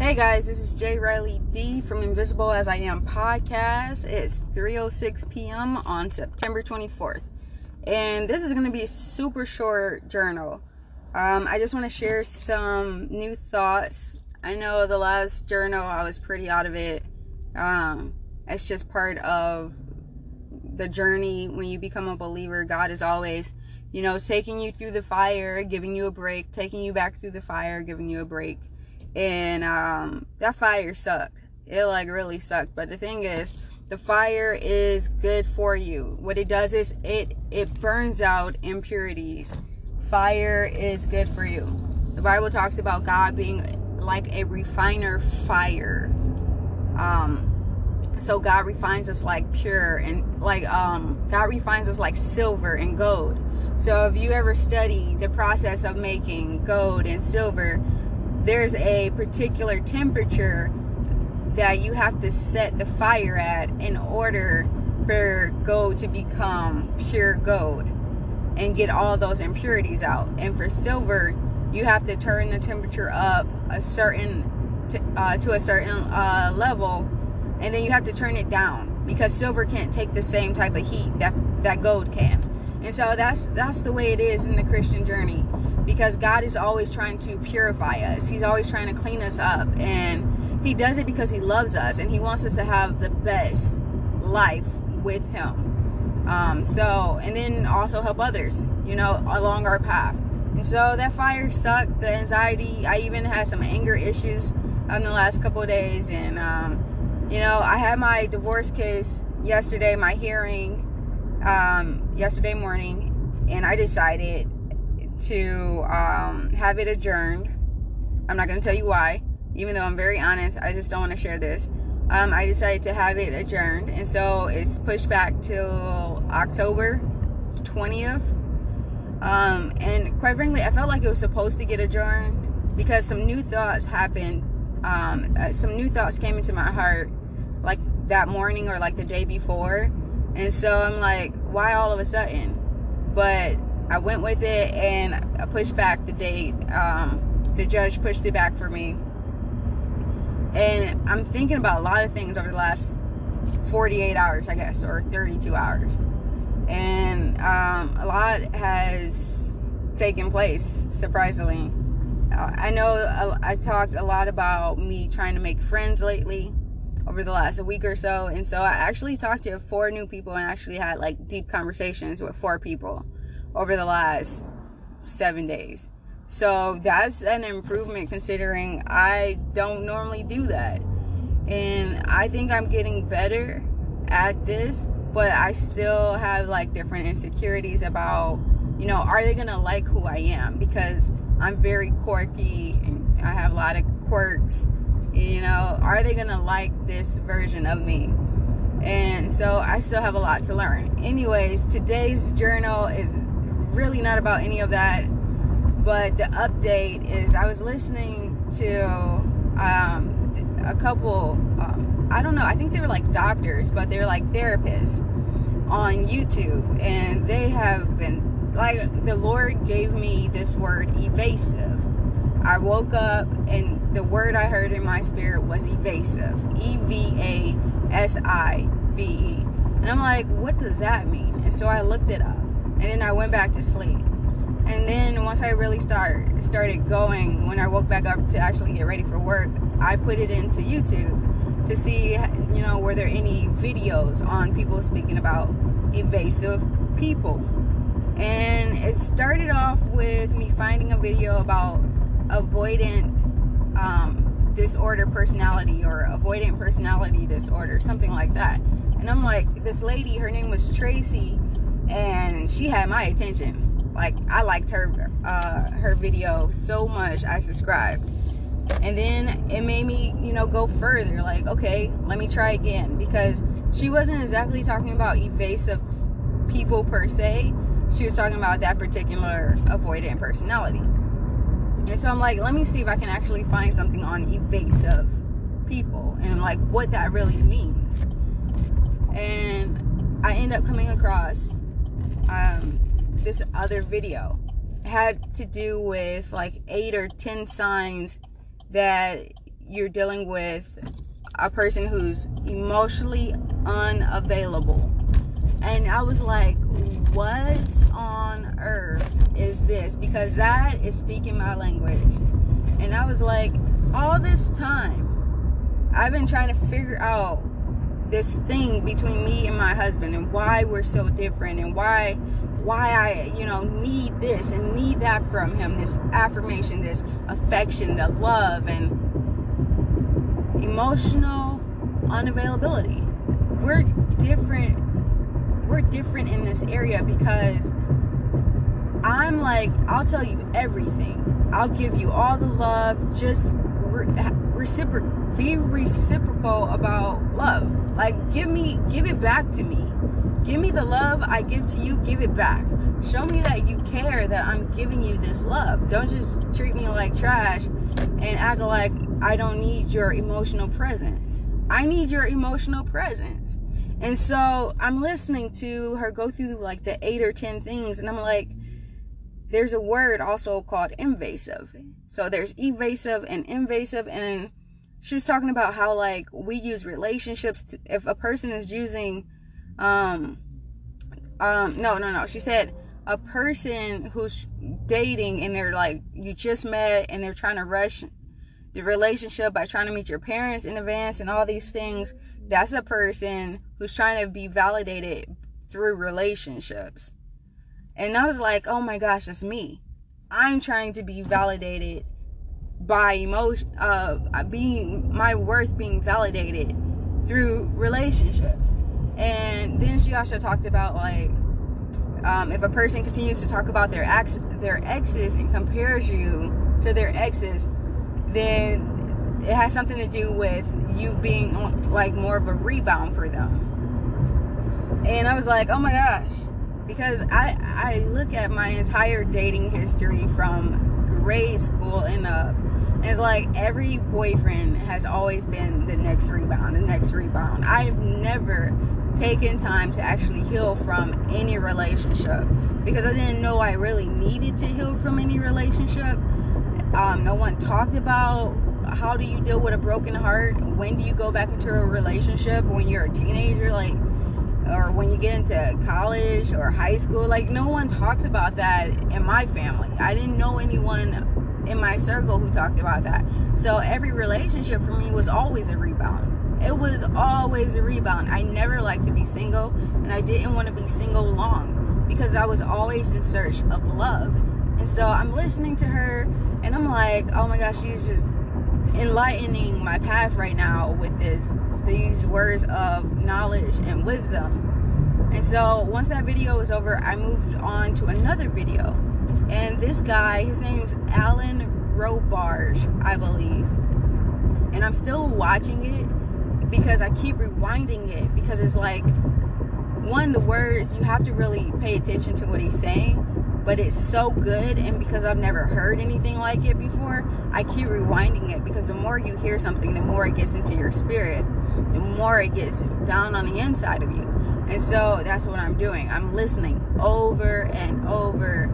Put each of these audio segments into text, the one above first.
Hey guys, this is Jay Riley D from Invisible as I Am podcast. It's 3:06 p.m. on September 24th, and this is going to be a super short journal. Um, I just want to share some new thoughts. I know the last journal I was pretty out of it. Um, it's just part of the journey when you become a believer. God is always, you know, taking you through the fire, giving you a break, taking you back through the fire, giving you a break and um, that fire sucked. It like really sucked. But the thing is, the fire is good for you. What it does is it it burns out impurities. Fire is good for you. The Bible talks about God being like a refiner fire. Um, so God refines us like pure and like um God refines us like silver and gold. So if you ever study the process of making gold and silver, there's a particular temperature that you have to set the fire at in order for gold to become pure gold and get all those impurities out. And for silver, you have to turn the temperature up a certain uh, to a certain uh, level, and then you have to turn it down because silver can't take the same type of heat that that gold can. And so that's that's the way it is in the Christian journey because God is always trying to purify us. He's always trying to clean us up. And He does it because He loves us and He wants us to have the best life with Him. Um, so, and then also help others, you know, along our path. And so that fire sucked, the anxiety. I even had some anger issues in the last couple days. And, um, you know, I had my divorce case yesterday, my hearing um, yesterday morning, and I decided to um, have it adjourned. I'm not going to tell you why, even though I'm very honest. I just don't want to share this. Um, I decided to have it adjourned, and so it's pushed back till October 20th. Um, and quite frankly, I felt like it was supposed to get adjourned because some new thoughts happened. Um, uh, some new thoughts came into my heart, like that morning or like the day before, and so I'm like, why all of a sudden? But I went with it and I pushed back the date. Um, the judge pushed it back for me. And I'm thinking about a lot of things over the last 48 hours, I guess, or 32 hours. And um, a lot has taken place, surprisingly. Uh, I know I talked a lot about me trying to make friends lately over the last week or so. And so I actually talked to four new people and actually had like deep conversations with four people over the last seven days. So that's an improvement considering I don't normally do that. And I think I'm getting better at this, but I still have like different insecurities about, you know, are they gonna like who I am? Because I'm very quirky and I have a lot of quirks. You know, are they gonna like this version of me? And so I still have a lot to learn. Anyways, today's journal is really not about any of that. But the update is I was listening to um, a couple, um, I don't know, I think they were like doctors, but they're like therapists on YouTube. And they have been, like, the Lord gave me this word evasive. I woke up and the word I heard in my spirit was evasive. E V A S I V E. And I'm like, what does that mean? And so I looked it up and then I went back to sleep. And then once I really start started going, when I woke back up to actually get ready for work, I put it into YouTube to see, you know, were there any videos on people speaking about evasive people. And it started off with me finding a video about avoidant um, disorder personality or avoidant personality disorder, something like that. And I'm like, this lady, her name was Tracy and she had my attention. Like I liked her uh, her video so much, I subscribed. And then it made me, you know, go further. Like, okay, let me try again because she wasn't exactly talking about evasive people per se. She was talking about that particular avoidant personality. And so I'm like, let me see if I can actually find something on evasive people and like what that really means. And I end up coming across um, this other video had to do with like eight or ten signs that you're dealing with a person who's emotionally unavailable. And I was like, what on earth is this? Because that is speaking my language. And I was like, all this time, I've been trying to figure out this thing between me and my husband and why we're so different and why why I, you know, need this and need that from him, this affirmation, this affection, the love and emotional unavailability. We're different we're different in this area because I'm like, I'll tell you everything. I'll give you all the love. Just re- reciprocal, be reciprocal about love. Like, give me, give it back to me. Give me the love I give to you. Give it back. Show me that you care that I'm giving you this love. Don't just treat me like trash and act like I don't need your emotional presence. I need your emotional presence. And so I'm listening to her go through like the eight or ten things, and I'm like, there's a word also called invasive. So there's evasive and invasive, and she was talking about how like we use relationships to, if a person is using um um no no no she said a person who's dating and they're like you just met and they're trying to rush the relationship by trying to meet your parents in advance and all these things that's a person who's trying to be validated through relationships. And I was like, oh my gosh, that's me. I'm trying to be validated by emotion, uh, being my worth being validated through relationships. And then she also talked about like, um, if a person continues to talk about their ex, their exes and compares you to their exes, then it has something to do with you being like more of a rebound for them. And I was like, oh my gosh. Because I, I look at my entire dating history from grade school and up. It's like every boyfriend has always been the next rebound, the next rebound. I've never taken time to actually heal from any relationship because I didn't know I really needed to heal from any relationship. Um, no one talked about how do you deal with a broken heart? When do you go back into a relationship when you're a teenager? Like, or when you get into college or high school? Like, no one talks about that in my family. I didn't know anyone in my circle who talked about that. So every relationship for me was always a rebound. It was always a rebound. I never liked to be single, and I didn't want to be single long because I was always in search of love. And so I'm listening to her, and I'm like, oh my gosh, she's just enlightening my path right now with this these words of knowledge and wisdom. And so once that video was over, I moved on to another video. And this guy, his name's Alan Robarge, I believe. And I'm still watching it because I keep rewinding it because it's like one, the words, you have to really pay attention to what he's saying but it's so good and because I've never heard anything like it before, I keep rewinding it because the more you hear something, the more it gets into your spirit, the more it gets down on the inside of you. And so that's what I'm doing. I'm listening over and over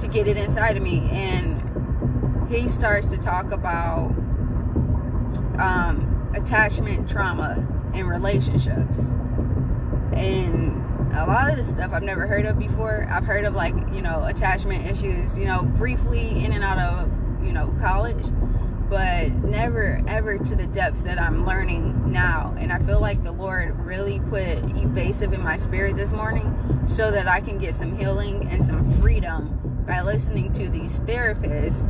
to get it inside of me. And he starts to talk about um, attachment trauma in relationships. And a lot of this stuff I've never heard of before. I've heard of like, you know, attachment issues, you know, briefly in and out of, you know, college, but never ever to the depths that I'm learning now. And I feel like the Lord really put evasive in my spirit this morning so that I can get some healing and some freedom by listening to these therapists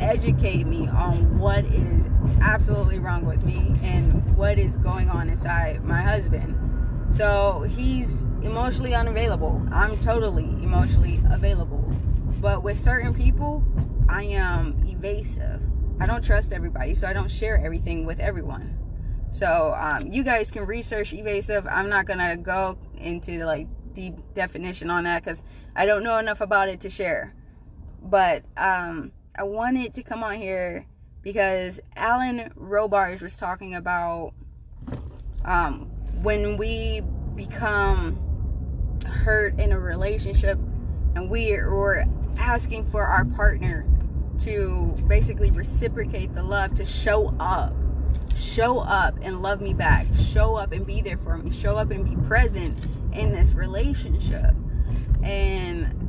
educate me on what is absolutely wrong with me and what is going on inside my husband so he's emotionally unavailable. I'm totally emotionally available. But with certain people, I am evasive. I don't trust everybody, so I don't share everything with everyone. So um, you guys can research evasive. I'm not gonna go into like deep definition on that because I don't know enough about it to share. But um, I wanted to come on here because Alan Robarge was talking about um, when we become hurt in a relationship and we are asking for our partner to basically reciprocate the love, to show up. Show up and love me back. Show up and be there for me. Show up and be present in this relationship. And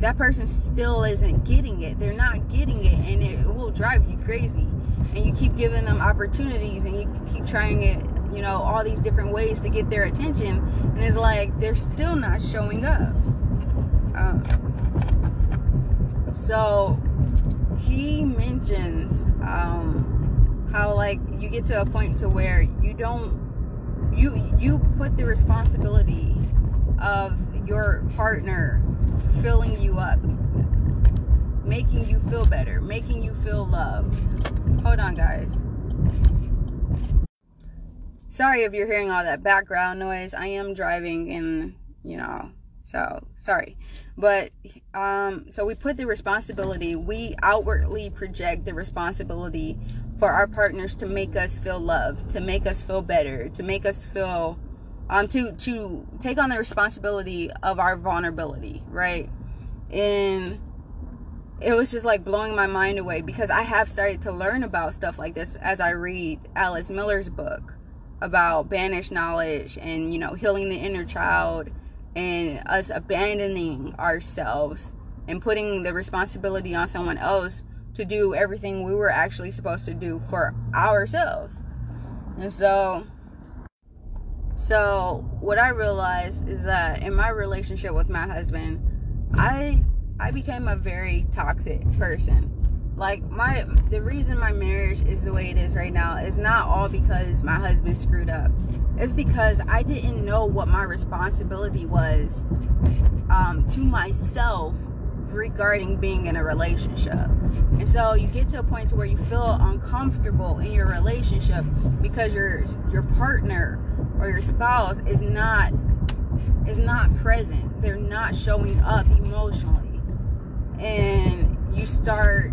that person still isn't getting it. They're not getting it, and it will drive you crazy. And you keep giving them opportunities, and you keep trying it, you know, all these different ways to get their attention, and it's like they're still not showing up. Um, so he mentions um, how like you get to a point to where you don't you you put the responsibility of your partner filling you up, making you feel better, making you feel loved. Hold on, guys. Sorry if you're hearing all that background noise. I am driving and, you know, so sorry. But um so we put the responsibility, we outwardly project the responsibility for our partners to make us feel loved, to make us feel better, to make us feel um to to take on the responsibility of our vulnerability right and it was just like blowing my mind away because i have started to learn about stuff like this as i read alice miller's book about banished knowledge and you know healing the inner child and us abandoning ourselves and putting the responsibility on someone else to do everything we were actually supposed to do for ourselves and so so what I realized is that in my relationship with my husband, I I became a very toxic person. Like my the reason my marriage is the way it is right now is not all because my husband screwed up. It's because I didn't know what my responsibility was um, to myself regarding being in a relationship. And so you get to a point to where you feel uncomfortable in your relationship because your your partner or your spouse is not is not present. They're not showing up emotionally. And you start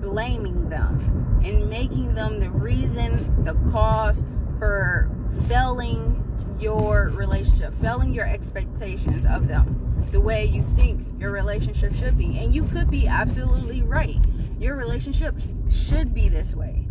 blaming them and making them the reason, the cause for failing your relationship, failing your expectations of them, the way you think your relationship should be. And you could be absolutely right. Your relationship should be this way.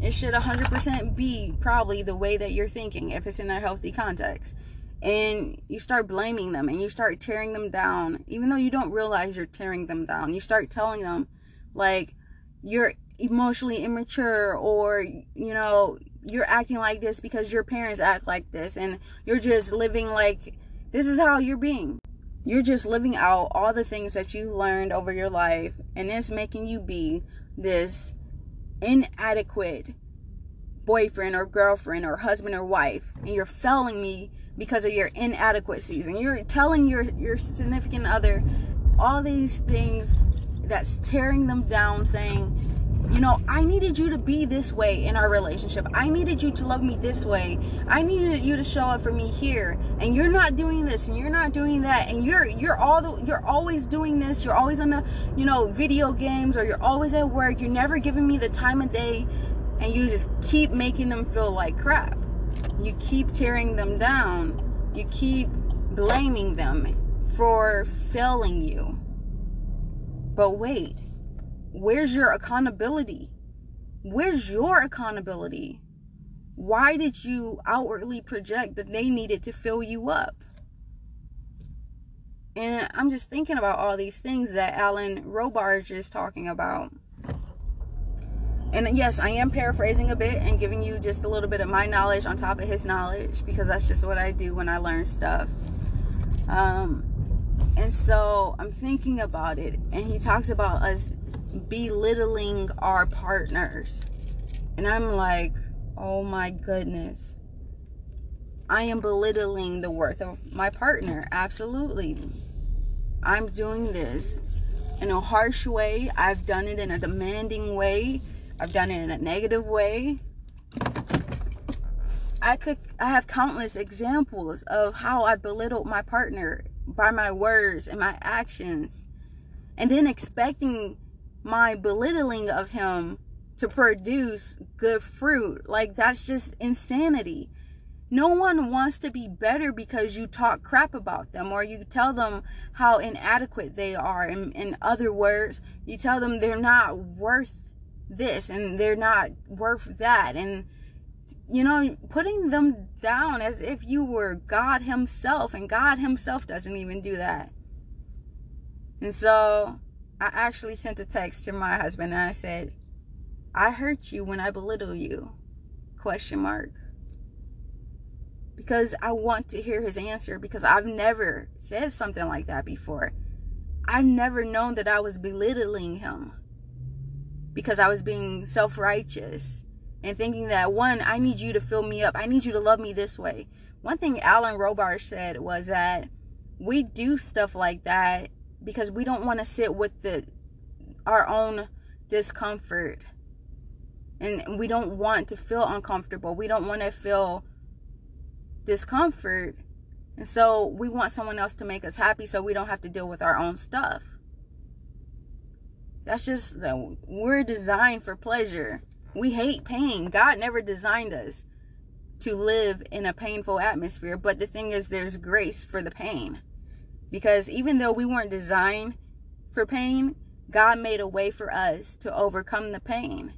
It should 100% be probably the way that you're thinking if it's in a healthy context. And you start blaming them and you start tearing them down, even though you don't realize you're tearing them down. You start telling them, like, you're emotionally immature or, you know, you're acting like this because your parents act like this and you're just living like this is how you're being. You're just living out all the things that you learned over your life and it's making you be this inadequate boyfriend or girlfriend or husband or wife and you're failing me because of your inadequacies and you're telling your your significant other all these things that's tearing them down saying you know, I needed you to be this way in our relationship. I needed you to love me this way. I needed you to show up for me here. And you're not doing this and you're not doing that. And you're you're all the, you're always doing this. You're always on the, you know, video games or you're always at work. You're never giving me the time of day and you just keep making them feel like crap. You keep tearing them down. You keep blaming them for failing you. But wait Where's your accountability? Where's your accountability? Why did you outwardly project that they needed to fill you up? And I'm just thinking about all these things that Alan Robarge is talking about. And yes, I am paraphrasing a bit and giving you just a little bit of my knowledge on top of his knowledge because that's just what I do when I learn stuff. Um, and so I'm thinking about it, and he talks about us belittling our partners. And I'm like, oh my goodness. I am belittling the worth of my partner. Absolutely. I'm doing this in a harsh way. I've done it in a demanding way. I've done it in a negative way. I could I have countless examples of how I belittled my partner by my words and my actions. And then expecting my belittling of him to produce good fruit. Like that's just insanity. No one wants to be better because you talk crap about them or you tell them how inadequate they are. In, in other words, you tell them they're not worth this and they're not worth that. And, you know, putting them down as if you were God Himself. And God Himself doesn't even do that. And so I actually sent a text to my husband and I said, I hurt you when I belittle you. Question mark because I want to hear his answer because I've never said something like that before. I've never known that I was belittling him because I was being self righteous and thinking that one, I need you to fill me up, I need you to love me this way. One thing Alan Robarge said was that we do stuff like that because we don't want to sit with the our own discomfort and we don't want to feel uncomfortable. We don't want to feel discomfort. And so we want someone else to make us happy so we don't have to deal with our own stuff. That's just, we're designed for pleasure. We hate pain. God never designed us to live in a painful atmosphere. But the thing is, there's grace for the pain. Because even though we weren't designed for pain, God made a way for us to overcome the pain.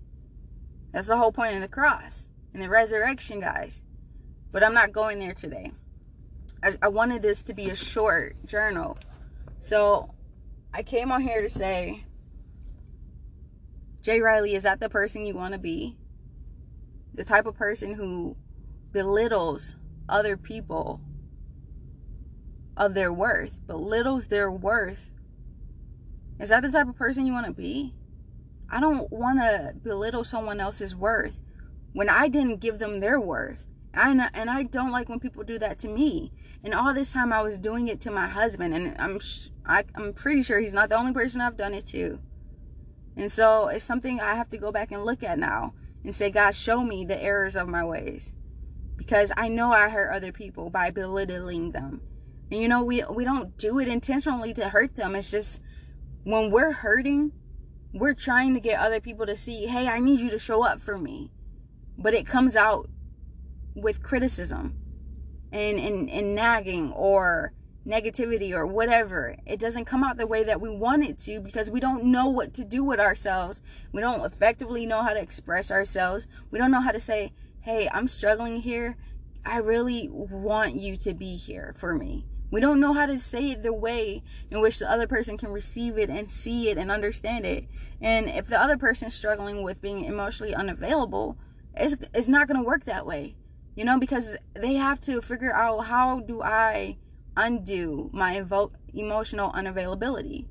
That's the whole point of the cross and the resurrection, guys. But I'm not going there today. I, I wanted this to be a short journal. So I came on here to say, Jay Riley, is that the person you want to be? The type of person who belittles other people of their worth, belittles their worth. Is that the type of person you want to be? I don't want to belittle someone else's worth when I didn't give them their worth. I and I don't like when people do that to me. And all this time I was doing it to my husband, and I'm I, I'm pretty sure he's not the only person I've done it to. And so it's something I have to go back and look at now and say, God, show me the errors of my ways, because I know I hurt other people by belittling them. And you know we we don't do it intentionally to hurt them. It's just when we're hurting, we're trying to get other people to see, hey, I need you to show up for me. But it comes out with criticism and, and, and nagging or negativity or whatever. It doesn't come out the way that we want it to because we don't know what to do with ourselves. We don't effectively know how to express ourselves. We don't know how to say, hey, I'm struggling here. I really want you to be here for me. We don't know how to say it the way in which the other person can receive it and see it and understand it. And if the other person is struggling with being emotionally unavailable, it's, it's not going to work that way you know because they have to figure out how do i undo my evo- emotional unavailability.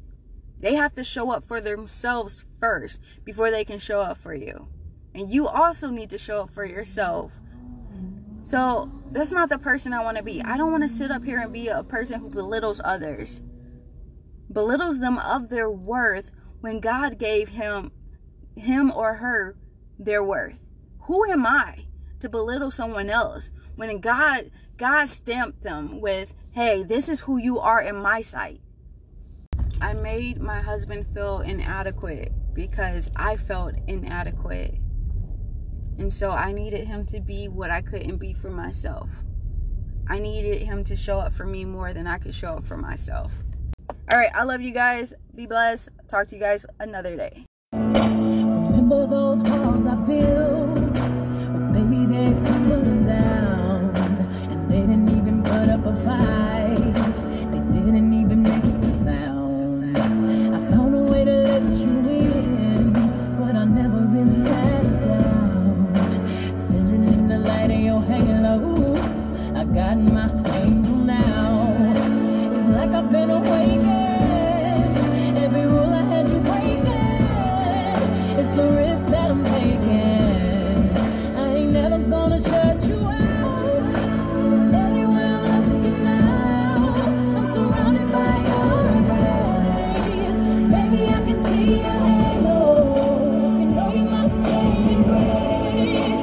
They have to show up for themselves first before they can show up for you. And you also need to show up for yourself. So that's not the person i want to be. I don't want to sit up here and be a person who belittles others. Belittles them of their worth when god gave him him or her their worth. Who am i to belittle someone else when God God stamped them with, "Hey, this is who you are in my sight." I made my husband feel inadequate because I felt inadequate. And so I needed him to be what I couldn't be for myself. I needed him to show up for me more than I could show up for myself. All right, I love you guys. Be blessed. Talk to you guys another day.